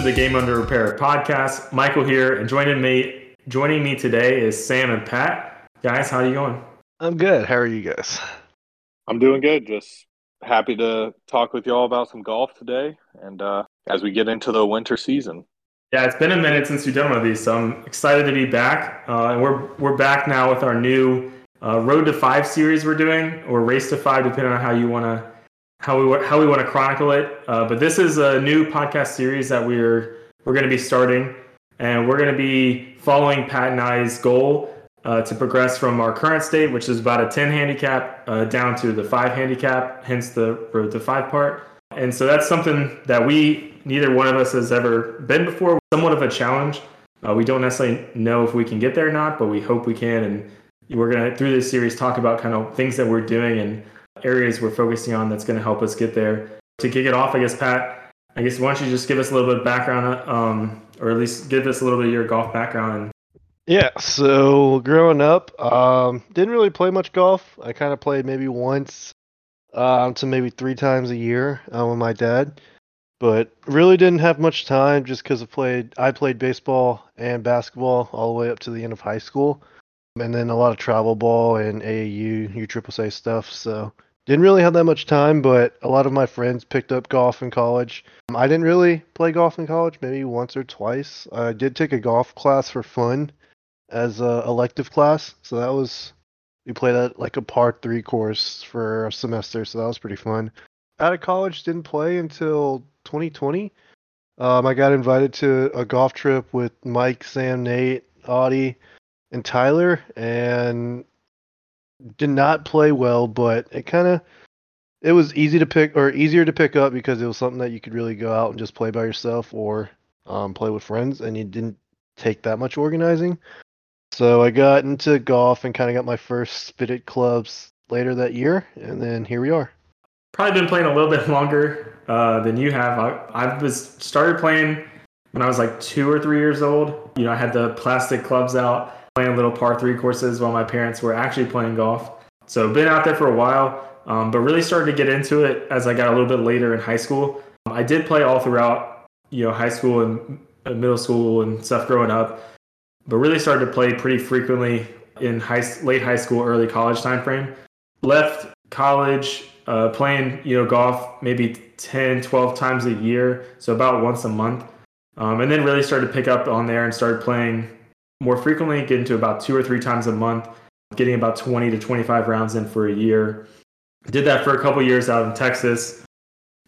Welcome to the Game Under Repair podcast. Michael here, and joining me joining me today is Sam and Pat. Guys, how are you going? I'm good. How are you guys? I'm doing good. Just happy to talk with you all about some golf today, and uh, as we get into the winter season. Yeah, it's been a minute since we've done one of these, so I'm excited to be back. Uh, and we're we're back now with our new uh, Road to Five series we're doing, or Race to Five, depending on how you want to how we how we want to chronicle it. Uh, but this is a new podcast series that we're we're going to be starting, and we're going to be following Pat and I's goal uh, to progress from our current state, which is about a 10 handicap, uh, down to the five handicap, hence the road to five part. And so that's something that we neither one of us has ever been before. Somewhat of a challenge. Uh, we don't necessarily know if we can get there or not, but we hope we can. And we're going to through this series talk about kind of things that we're doing and areas we're focusing on that's going to help us get there. To kick it off, I guess, Pat, I guess why don't you just give us a little bit of background, um, or at least give us a little bit of your golf background. Yeah, so growing up, um, didn't really play much golf. I kind of played maybe once um, to maybe three times a year uh, with my dad, but really didn't have much time just because I played. I played baseball and basketball all the way up to the end of high school, and then a lot of travel ball and AAU, USSSA stuff. So didn't really have that much time, but a lot of my friends picked up golf in college. Um, I didn't really play golf in college, maybe once or twice. I did take a golf class for fun as a elective class, so that was we played at like a par three course for a semester, so that was pretty fun. Out of college, didn't play until 2020. Um, I got invited to a golf trip with Mike, Sam, Nate, Audie, and Tyler, and did not play well, but it kind of it was easy to pick or easier to pick up because it was something that you could really go out and just play by yourself or um, play with friends, and you didn't take that much organizing. So I got into golf and kind of got my first spitted clubs later that year, and then here we are. Probably been playing a little bit longer uh, than you have. I, I was started playing when I was like two or three years old. You know, I had the plastic clubs out playing little par three courses while my parents were actually playing golf. So been out there for a while, um, but really started to get into it as I got a little bit later in high school. Um, I did play all throughout, you know, high school and middle school and stuff growing up, but really started to play pretty frequently in high, late high school, early college time frame. Left college uh, playing, you know, golf maybe 10, 12 times a year, so about once a month. Um, and then really started to pick up on there and started playing more frequently, getting to about two or three times a month, getting about 20 to 25 rounds in for a year. Did that for a couple years out in Texas.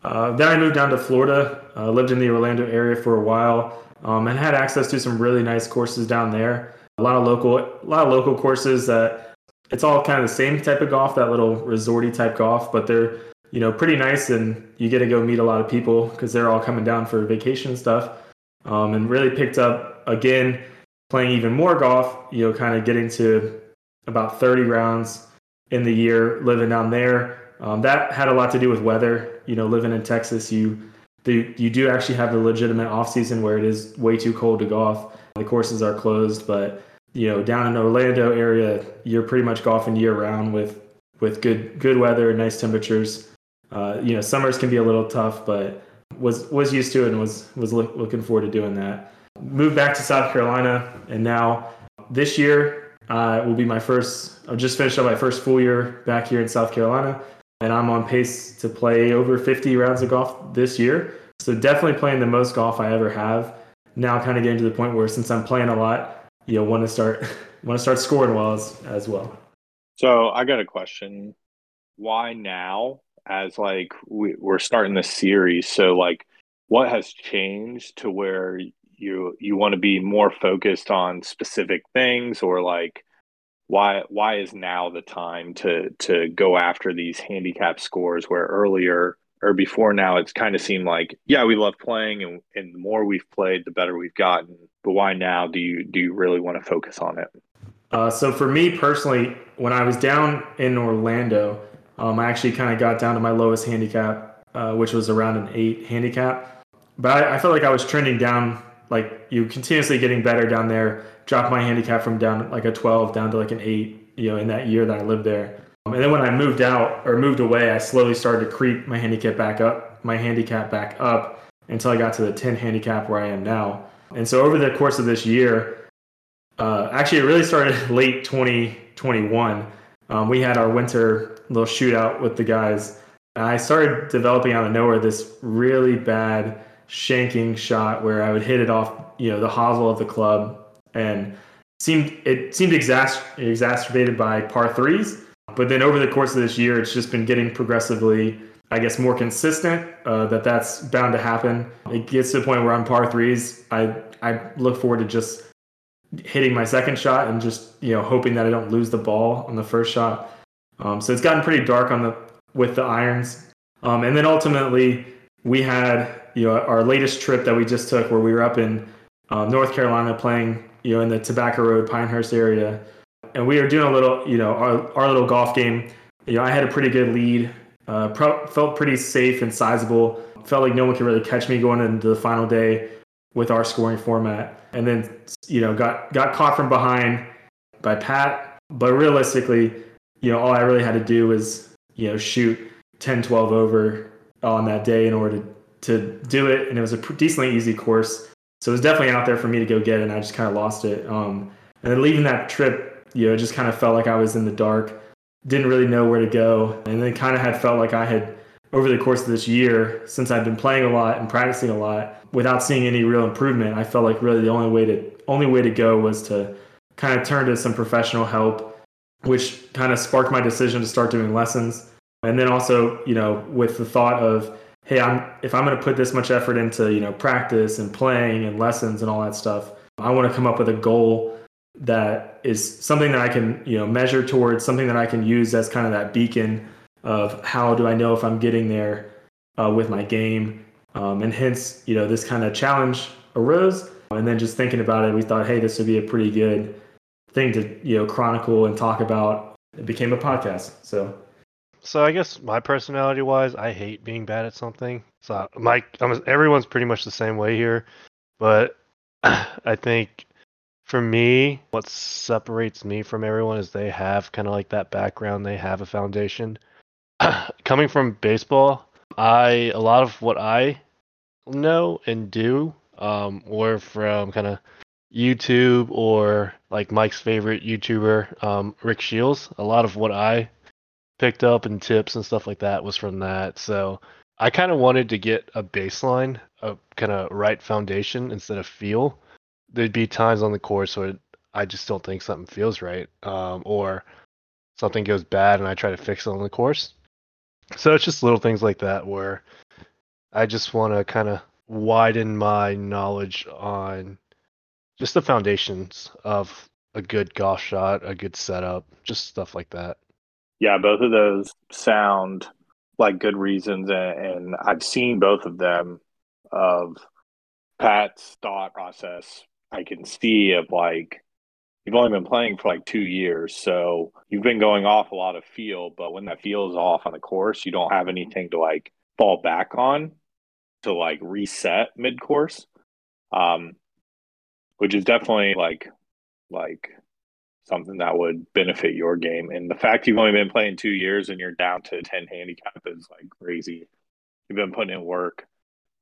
Uh, then I moved down to Florida, uh, lived in the Orlando area for a while, um, and had access to some really nice courses down there. A lot of local, a lot of local courses that it's all kind of the same type of golf, that little resorty type golf, but they're you know pretty nice, and you get to go meet a lot of people because they're all coming down for vacation and stuff. Um, and really picked up again playing even more golf, you know, kind of getting to about 30 rounds in the year living down there. Um, that had a lot to do with weather. You know, living in Texas, you do, you do actually have a legitimate off season where it is way too cold to golf. The courses are closed, but you know, down in Orlando area, you're pretty much golfing year round with with good good weather and nice temperatures. Uh, you know, summers can be a little tough, but was was used to it and was was look, looking forward to doing that moved back to South Carolina, and now this year uh, will be my first. I've just finished up my first full year back here in South Carolina, and I'm on pace to play over 50 rounds of golf this year. So definitely playing the most golf I ever have. Now, kind of getting to the point where since I'm playing a lot, you know, want to start want to start scoring well as as well. So I got a question. Why now? As like we, we're starting this series, so like, what has changed to where you you want to be more focused on specific things or like why why is now the time to to go after these handicap scores where earlier or before now it's kind of seemed like yeah we love playing and, and the more we've played the better we've gotten but why now do you do you really want to focus on it? Uh, so for me personally when i was down in orlando um, i actually kind of got down to my lowest handicap uh, which was around an eight handicap but I, I felt like i was trending down like you continuously getting better down there. Dropped my handicap from down like a 12 down to like an eight, you know, in that year that I lived there. Um, and then when I moved out or moved away, I slowly started to creep my handicap back up, my handicap back up until I got to the 10 handicap where I am now. And so over the course of this year, uh, actually, it really started late 2021. Um, we had our winter little shootout with the guys. And I started developing out of nowhere this really bad shanking shot where I would hit it off, you know, the hosel of the club, and seemed it seemed exas- exacerbated by par threes. But then over the course of this year, it's just been getting progressively, I guess, more consistent. Uh, that that's bound to happen. It gets to the point where on par threes, I I look forward to just hitting my second shot and just you know hoping that I don't lose the ball on the first shot. Um, so it's gotten pretty dark on the with the irons, um, and then ultimately we had you know our latest trip that we just took where we were up in uh, North Carolina playing you know in the Tobacco Road Pinehurst area, and we were doing a little you know our, our little golf game. You know I had a pretty good lead, uh, pro- felt pretty safe and sizable. Felt like no one could really catch me going into the final day with our scoring format, and then you know got got caught from behind by Pat. But realistically, you know all I really had to do was you know shoot 10, 12 over on that day in order to to do it, and it was a decently easy course. So it was definitely out there for me to go get, it, and I just kind of lost it. Um, and then leaving that trip, you know, it just kind of felt like I was in the dark, didn't really know where to go, and then kind of had felt like I had over the course of this year, since I've been playing a lot and practicing a lot, without seeing any real improvement, I felt like really the only way to only way to go was to kind of turn to some professional help, which kind of sparked my decision to start doing lessons. And then also, you know, with the thought of, hey, I'm if I'm going to put this much effort into, you know, practice and playing and lessons and all that stuff, I want to come up with a goal that is something that I can, you know, measure towards, something that I can use as kind of that beacon of how do I know if I'm getting there uh, with my game. Um, and hence, you know, this kind of challenge arose. And then just thinking about it, we thought, hey, this would be a pretty good thing to, you know, chronicle and talk about. It became a podcast. So, so I guess my personality wise, I hate being bad at something. So my, I'm, everyone's pretty much the same way here, but I think for me, what separates me from everyone is they have kind of like that background, they have a foundation. coming from baseball, I a lot of what I know and do um, were from kind of YouTube or like Mike's favorite YouTuber, um, Rick Shields. A lot of what I picked up and tips and stuff like that was from that. So I kind of wanted to get a baseline, a kind of right foundation instead of feel. There'd be times on the course where I just don't think something feels right, um, or something goes bad and I try to fix it on the course. So it's just little things like that where I just want to kind of widen my knowledge on just the foundations of a good golf shot, a good setup, just stuff like that. Yeah, both of those sound like good reasons, and, and I've seen both of them of Pat's thought process. I can see of like you've only been playing for like two years, so you've been going off a lot of feel. But when that feel is off on the course, you don't have anything to like fall back on to like reset mid course, um, which is definitely like like something that would benefit your game. And the fact you've only been playing two years and you're down to ten handicap is like crazy. You've been putting in work.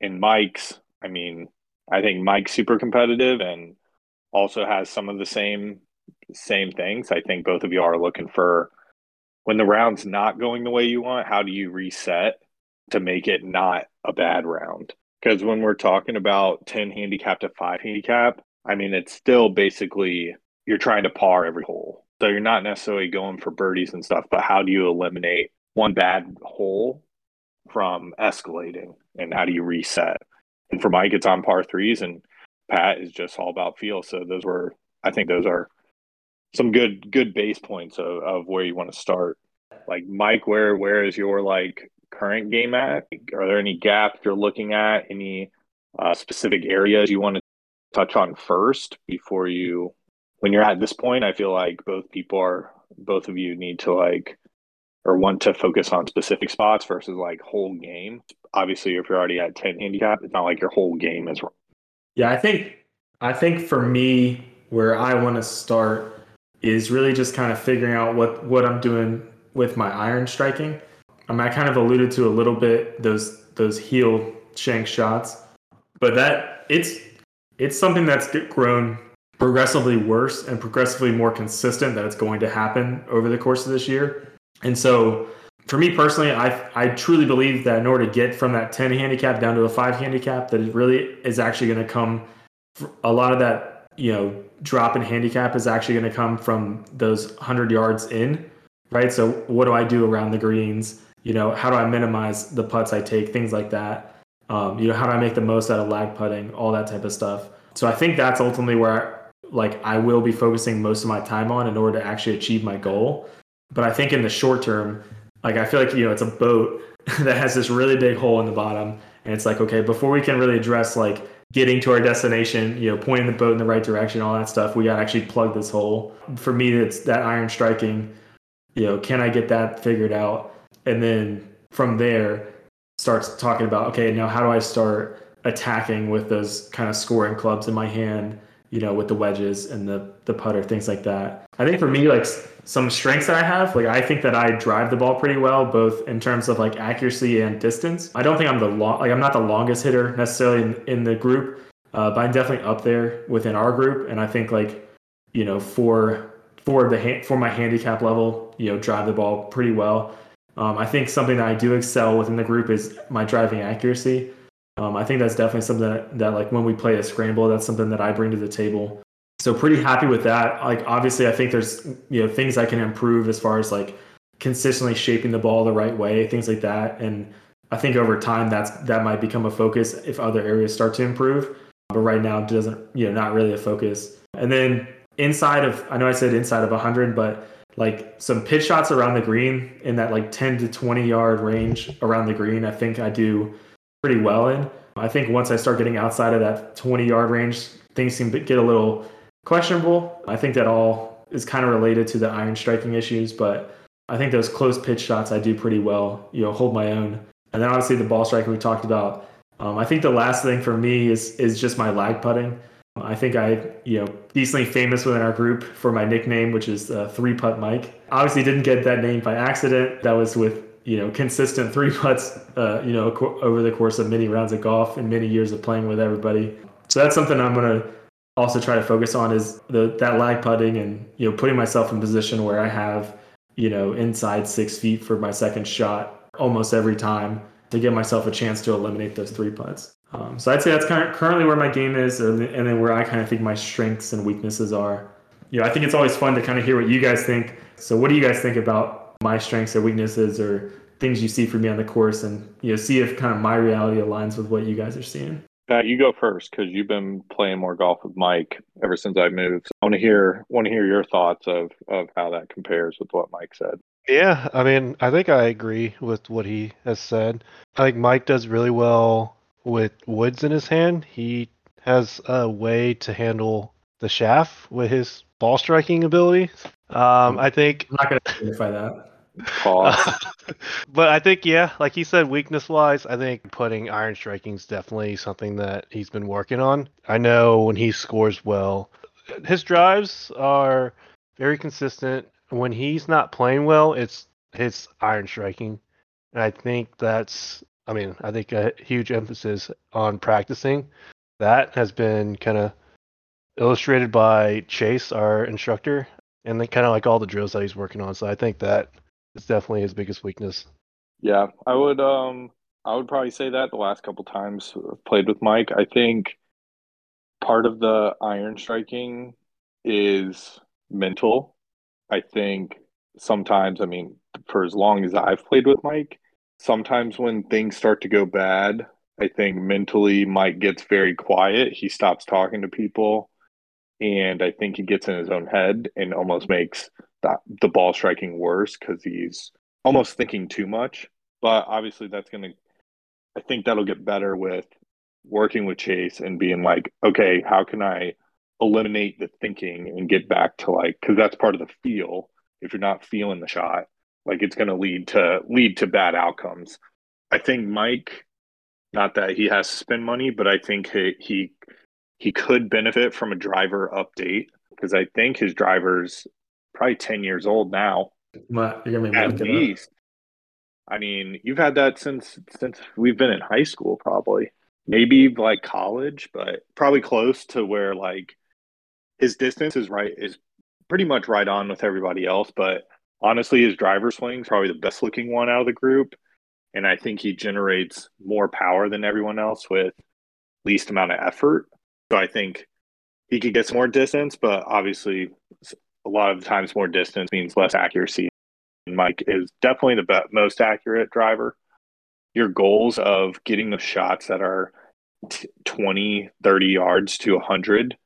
And Mike's, I mean, I think Mike's super competitive and also has some of the same same things. I think both of you are looking for when the round's not going the way you want, how do you reset to make it not a bad round? Because when we're talking about 10 handicap to 5 handicap, I mean, it's still basically you're trying to par every hole. So you're not necessarily going for birdies and stuff, but how do you eliminate one bad hole from escalating and how do you reset? And for Mike, it's on par threes, and Pat is just all about feel. So those were, I think, those are some good good base points of, of where you want to start. Like Mike, where where is your like current game at? Are there any gaps you're looking at? Any uh, specific areas you want to touch on first before you? When you're at this point, I feel like both people are both of you need to like or want to focus on specific spots versus like whole game. Obviously, if you're already at 10 handicap, it's not like your whole game is wrong. yeah, I think I think for me, where I want to start is really just kind of figuring out what what I'm doing with my iron striking. I mean, I kind of alluded to a little bit those those heel shank shots. but that it's it's something that's grown progressively worse and progressively more consistent that it's going to happen over the course of this year. And so for me personally, I I truly believe that in order to get from that 10 handicap down to a 5 handicap that it really is actually going to come a lot of that, you know, drop in handicap is actually going to come from those 100 yards in, right? So what do I do around the greens? You know, how do I minimize the putts I take, things like that. Um, you know, how do I make the most out of lag putting, all that type of stuff. So I think that's ultimately where like I will be focusing most of my time on in order to actually achieve my goal. But I think in the short term, like I feel like you know it's a boat that has this really big hole in the bottom, and it's like okay, before we can really address like getting to our destination, you know, pointing the boat in the right direction, all that stuff, we got to actually plug this hole. For me, it's that iron striking. You know, can I get that figured out? And then from there, starts talking about okay, now how do I start attacking with those kind of scoring clubs in my hand? You know, with the wedges and the the putter, things like that. I think for me, like some strengths that I have, like I think that I drive the ball pretty well, both in terms of like accuracy and distance. I don't think I'm the long, like I'm not the longest hitter necessarily in, in the group, uh, but I'm definitely up there within our group. And I think like, you know, for for the for my handicap level, you know, drive the ball pretty well. Um, I think something that I do excel within the group is my driving accuracy. Um, I think that's definitely something that, that like when we play a scramble, that's something that I bring to the table. So pretty happy with that. Like obviously, I think there's you know things I can improve as far as like consistently shaping the ball the right way, things like that. And I think over time that's that might become a focus if other areas start to improve. But right now, it doesn't you know not really a focus. And then inside of I know I said inside of 100, but like some pitch shots around the green in that like 10 to 20 yard range around the green, I think I do pretty well in. I think once I start getting outside of that 20 yard range, things seem to get a little questionable. I think that all is kind of related to the iron striking issues, but I think those close pitch shots I do pretty well, you know, hold my own. And then obviously the ball striking we talked about. Um, I think the last thing for me is is just my lag putting. I think I, you know, decently famous within our group for my nickname, which is uh, Three Putt Mike. Obviously, didn't get that name by accident. That was with you know, consistent three putts, uh, you know, over the course of many rounds of golf and many years of playing with everybody. So that's something I'm going to also try to focus on is the that lag putting and you know putting myself in position where I have you know inside six feet for my second shot almost every time to give myself a chance to eliminate those three putts. Um, so I'd say that's kind of currently where my game is, and then where I kind of think my strengths and weaknesses are. You know, I think it's always fun to kind of hear what you guys think. So what do you guys think about my strengths or weaknesses or things you see for me on the course and you know see if kind of my reality aligns with what you guys are seeing Pat, you go first because you've been playing more golf with Mike ever since I moved. So I want to hear want to hear your thoughts of of how that compares with what Mike said. Yeah, I mean, I think I agree with what he has said. I think Mike does really well with woods in his hand. He has a way to handle the shaft with his ball striking ability. Um, I think I'm not going to identify that. but I think yeah, like he said, weakness wise, I think putting iron striking is definitely something that he's been working on. I know when he scores well, his drives are very consistent. When he's not playing well, it's his iron striking, and I think that's. I mean, I think a huge emphasis on practicing that has been kind of illustrated by Chase, our instructor, and then kind of like all the drills that he's working on. So I think that it's definitely his biggest weakness. Yeah, I would um I would probably say that the last couple times I've played with Mike. I think part of the iron striking is mental. I think sometimes, I mean, for as long as I've played with Mike, sometimes when things start to go bad, I think mentally Mike gets very quiet. He stops talking to people. And I think he gets in his own head and almost makes that the ball striking worse because he's almost thinking too much. But obviously, that's going to, I think that'll get better with working with Chase and being like, okay, how can I eliminate the thinking and get back to like, because that's part of the feel. If you're not feeling the shot, like it's going to lead to lead to bad outcomes. I think Mike, not that he has to spend money, but I think he he, he could benefit from a driver update because I think his drivers probably 10 years old now. You're gonna be at least. I mean, you've had that since since we've been in high school, probably. maybe like college, but probably close to where like his distance is right is pretty much right on with everybody else. But honestly, his driver swing is probably the best looking one out of the group, and I think he generates more power than everyone else with least amount of effort. So I think he could get some more distance, but obviously, a lot of times more distance means less accuracy. And Mike is definitely the be- most accurate driver. Your goals of getting the shots that are t- 20, 30 yards to 100,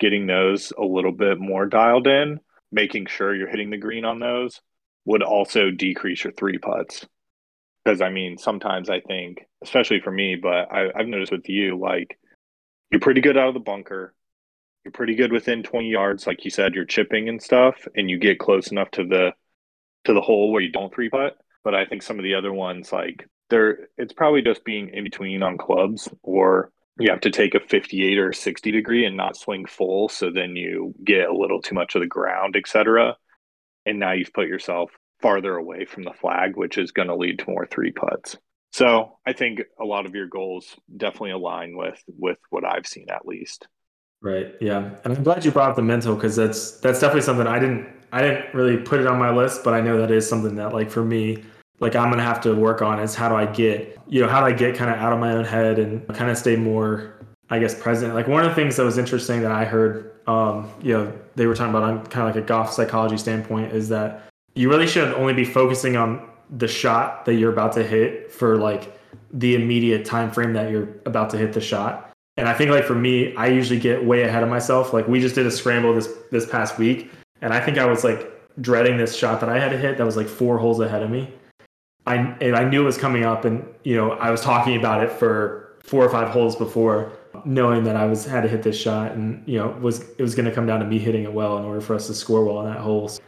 getting those a little bit more dialed in, making sure you're hitting the green on those would also decrease your three putts. Because I mean, sometimes I think, especially for me, but I, I've noticed with you, like you're pretty good out of the bunker you're pretty good within 20 yards like you said you're chipping and stuff and you get close enough to the to the hole where you don't three putt. But i think some of the other ones like they're it's probably just being in between on clubs or you have to take a 58 or 60 degree and not swing full so then you get a little too much of the ground etc and now you've put yourself farther away from the flag which is going to lead to more three putts. So i think a lot of your goals definitely align with with what i've seen at least Right. Yeah. And I'm glad you brought up the mental because that's that's definitely something I didn't I didn't really put it on my list, but I know that is something that like for me, like I'm gonna have to work on is how do I get you know, how do I get kind of out of my own head and kind of stay more I guess present. Like one of the things that was interesting that I heard um, you know, they were talking about on kind of like a golf psychology standpoint is that you really should only be focusing on the shot that you're about to hit for like the immediate time frame that you're about to hit the shot and I think like for me, I usually get way ahead of myself. Like we just did a scramble this this past week, and I think I was like dreading this shot that I had to hit that was like four holes ahead of me. I and I knew it was coming up, and you know I was talking about it for four or five holes before, knowing that I was had to hit this shot, and you know was it was going to come down to me hitting it well in order for us to score well on that hole. So,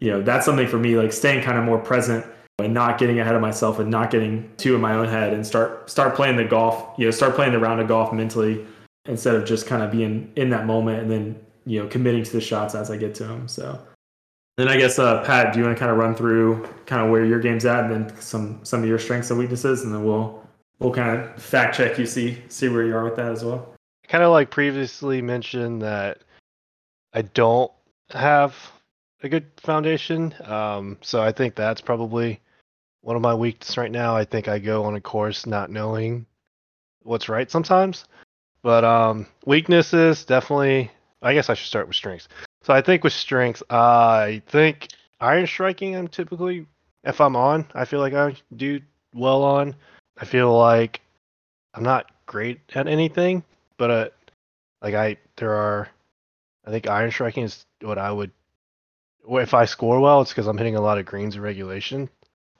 you know that's something for me, like staying kind of more present and not getting ahead of myself and not getting too in my own head and start start playing the golf you know start playing the round of golf mentally instead of just kind of being in that moment and then you know committing to the shots as i get to them so. Then i guess uh, pat do you want to kind of run through kind of where your game's at and then some some of your strengths and weaknesses and then we'll we'll kind of fact check you see see where you are with that as well? Kind of like previously mentioned that i don't have a good foundation um, so i think that's probably one of my weaknesses right now. I think I go on a course not knowing what's right sometimes. But um, weaknesses definitely. I guess I should start with strengths. So I think with strengths, I think iron striking. I'm typically, if I'm on, I feel like I do well on. I feel like I'm not great at anything, but uh, like I there are, I think iron striking is what I would. If I score well, it's because I'm hitting a lot of greens in regulation.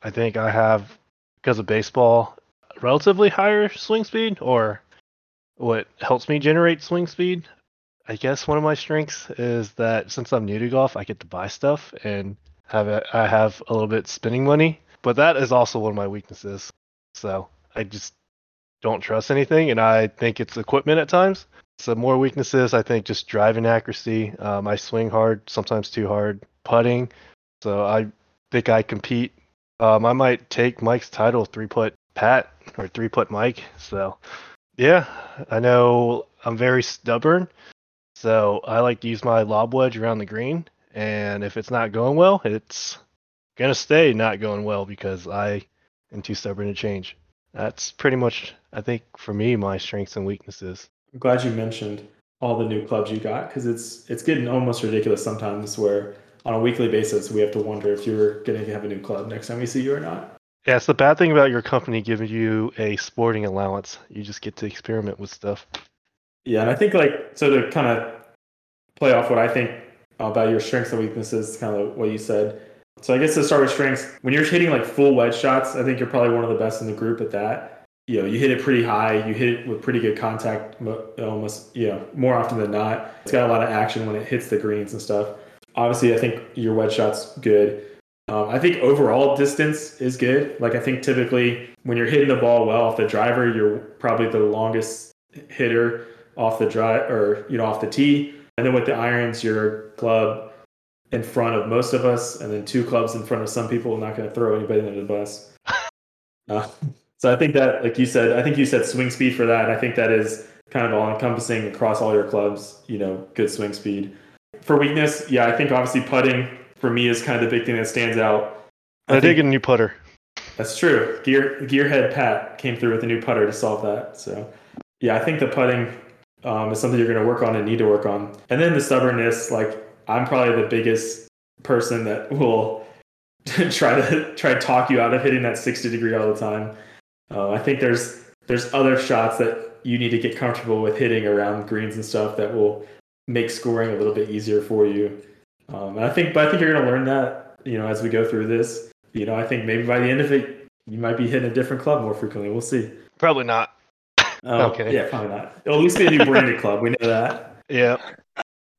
I think I have because of baseball relatively higher swing speed or what helps me generate swing speed. I guess one of my strengths is that since I'm new to golf, I get to buy stuff and have a, I have a little bit spending money, but that is also one of my weaknesses. So I just don't trust anything, and I think it's equipment at times. So more weaknesses, I think, just driving accuracy. Um, I swing hard, sometimes too hard, putting. So I think I compete um, I might take Mike's title, three put Pat or three put Mike. So, yeah, I know I'm very stubborn. So I like to use my lob wedge around the green, and if it's not going well, it's gonna stay not going well because I am too stubborn to change. That's pretty much, I think, for me, my strengths and weaknesses. I'm glad you mentioned all the new clubs you got because it's it's getting almost ridiculous sometimes where on a weekly basis, we have to wonder if you're going to have a new club next time we see you or not. Yeah, it's the bad thing about your company giving you a sporting allowance. You just get to experiment with stuff. Yeah, and I think like so to kind of play off what I think about your strengths and weaknesses, kind of what you said. So I guess to start with strengths, when you're hitting like full wedge shots, I think you're probably one of the best in the group at that. You know, you hit it pretty high, you hit it with pretty good contact, almost you know more often than not. It's got a lot of action when it hits the greens and stuff obviously, I think your wedge shot's good. Um, I think overall distance is good. Like I think typically when you're hitting the ball well off the driver, you're probably the longest hitter off the drive or you know off the tee. And then with the irons, you're club in front of most of us, and then two clubs in front of some people. I'm not going to throw anybody under the bus. Uh, So I think that, like you said, I think you said swing speed for that. I think that is kind of all encompassing across all your clubs. You know, good swing speed. For weakness, yeah, I think obviously putting for me is kind of the big thing that stands out. I, I did get a new putter. That's true. Gear Gearhead Pat came through with a new putter to solve that. So yeah, I think the putting um, is something you're going to work on and need to work on. And then the stubbornness, like I'm probably the biggest person that will try to try to talk you out of hitting that 60 degree all the time. Uh, I think there's there's other shots that you need to get comfortable with hitting around greens and stuff that will make scoring a little bit easier for you. Um, I think, but I think you're going to learn that you know as we go through this. You know, I think maybe by the end of it, you might be hitting a different club more frequently. We'll see. Probably not. Oh, okay. Yeah, probably not. It'll at least be a new branded club. We know that. Yeah.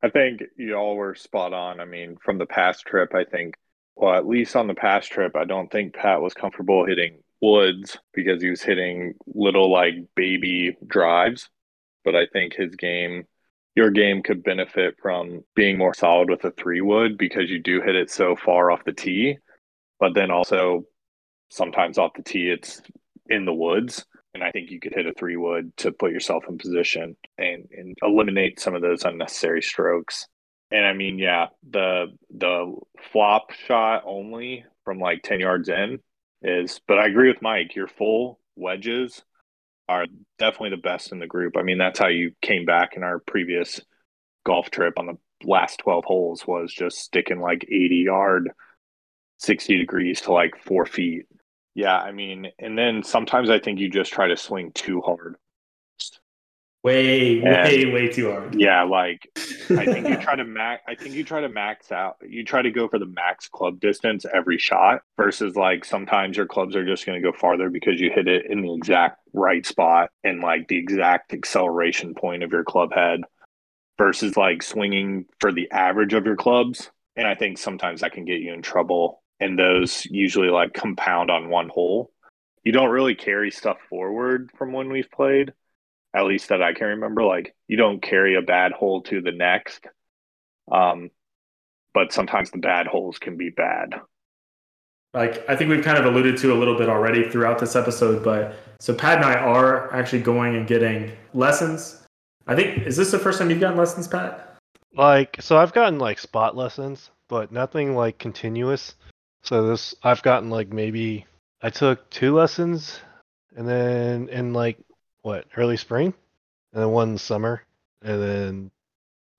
I think you all were spot on. I mean, from the past trip, I think, well, at least on the past trip, I don't think Pat was comfortable hitting woods because he was hitting little like baby drives. But I think his game, your game could benefit from being more solid with a three wood because you do hit it so far off the tee. But then also sometimes off the tee, it's in the woods. And I think you could hit a three wood to put yourself in position and, and eliminate some of those unnecessary strokes. And I mean, yeah, the the flop shot only from like ten yards in is. But I agree with Mike. Your full wedges are definitely the best in the group. I mean, that's how you came back in our previous golf trip on the last twelve holes was just sticking like eighty yard, sixty degrees to like four feet yeah, I mean, and then sometimes I think you just try to swing too hard. Way, and, way, way too hard. Yeah, like I think you try to max. I think you try to max out. You try to go for the max club distance every shot versus like sometimes your clubs are just going to go farther because you hit it in the exact right spot and like the exact acceleration point of your club head versus like swinging for the average of your clubs. And I think sometimes that can get you in trouble and those usually like compound on one hole. You don't really carry stuff forward from when we've played, at least that I can remember. Like you don't carry a bad hole to the next. Um, but sometimes the bad holes can be bad. Like I think we've kind of alluded to a little bit already throughout this episode, but so Pat and I are actually going and getting lessons. I think is this the first time you've gotten lessons, Pat? Like so I've gotten like spot lessons, but nothing like continuous. So this I've gotten like maybe I took two lessons and then in like what, early spring? And then one summer. And then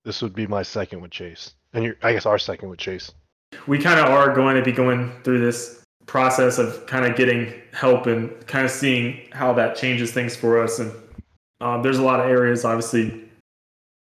this would be my second with Chase. And you I guess our second with Chase. We kind of are going to be going through this process of kind of getting help and kind of seeing how that changes things for us. And um, there's a lot of areas, obviously,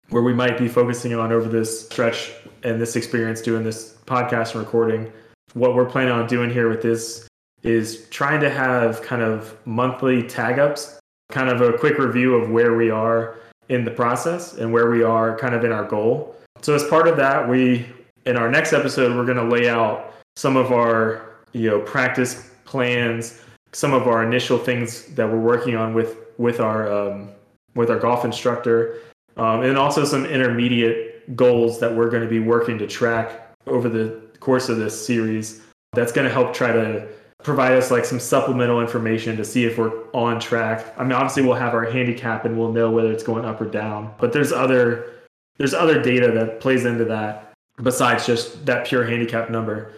where we might be focusing on over this stretch and this experience doing this podcast and recording what we're planning on doing here with this is trying to have kind of monthly tag ups, kind of a quick review of where we are in the process and where we are kind of in our goal. So as part of that, we in our next episode we're going to lay out some of our you know practice plans, some of our initial things that we're working on with with our um, with our golf instructor, um, and also some intermediate goals that we're going to be working to track over the course of this series that's going to help try to provide us like some supplemental information to see if we're on track. I mean, obviously we'll have our handicap and we'll know whether it's going up or down, but there's other there's other data that plays into that besides just that pure handicap number.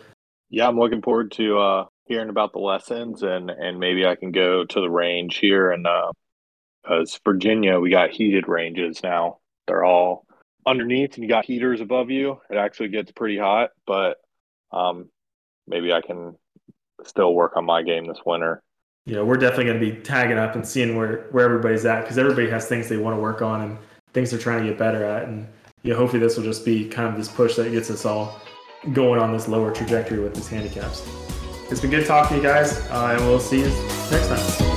Yeah, I'm looking forward to uh, hearing about the lessons and and maybe I can go to the range here and uh, as Virginia, we got heated ranges now. They're all underneath and you got heaters above you. It actually gets pretty hot, but um, maybe I can still work on my game this winter. Yeah, we're definitely going to be tagging up and seeing where, where everybody's at because everybody has things they want to work on and things they're trying to get better at. And yeah, hopefully this will just be kind of this push that gets us all going on this lower trajectory with these handicaps. It's been good talking to you guys, uh, and we'll see you next time.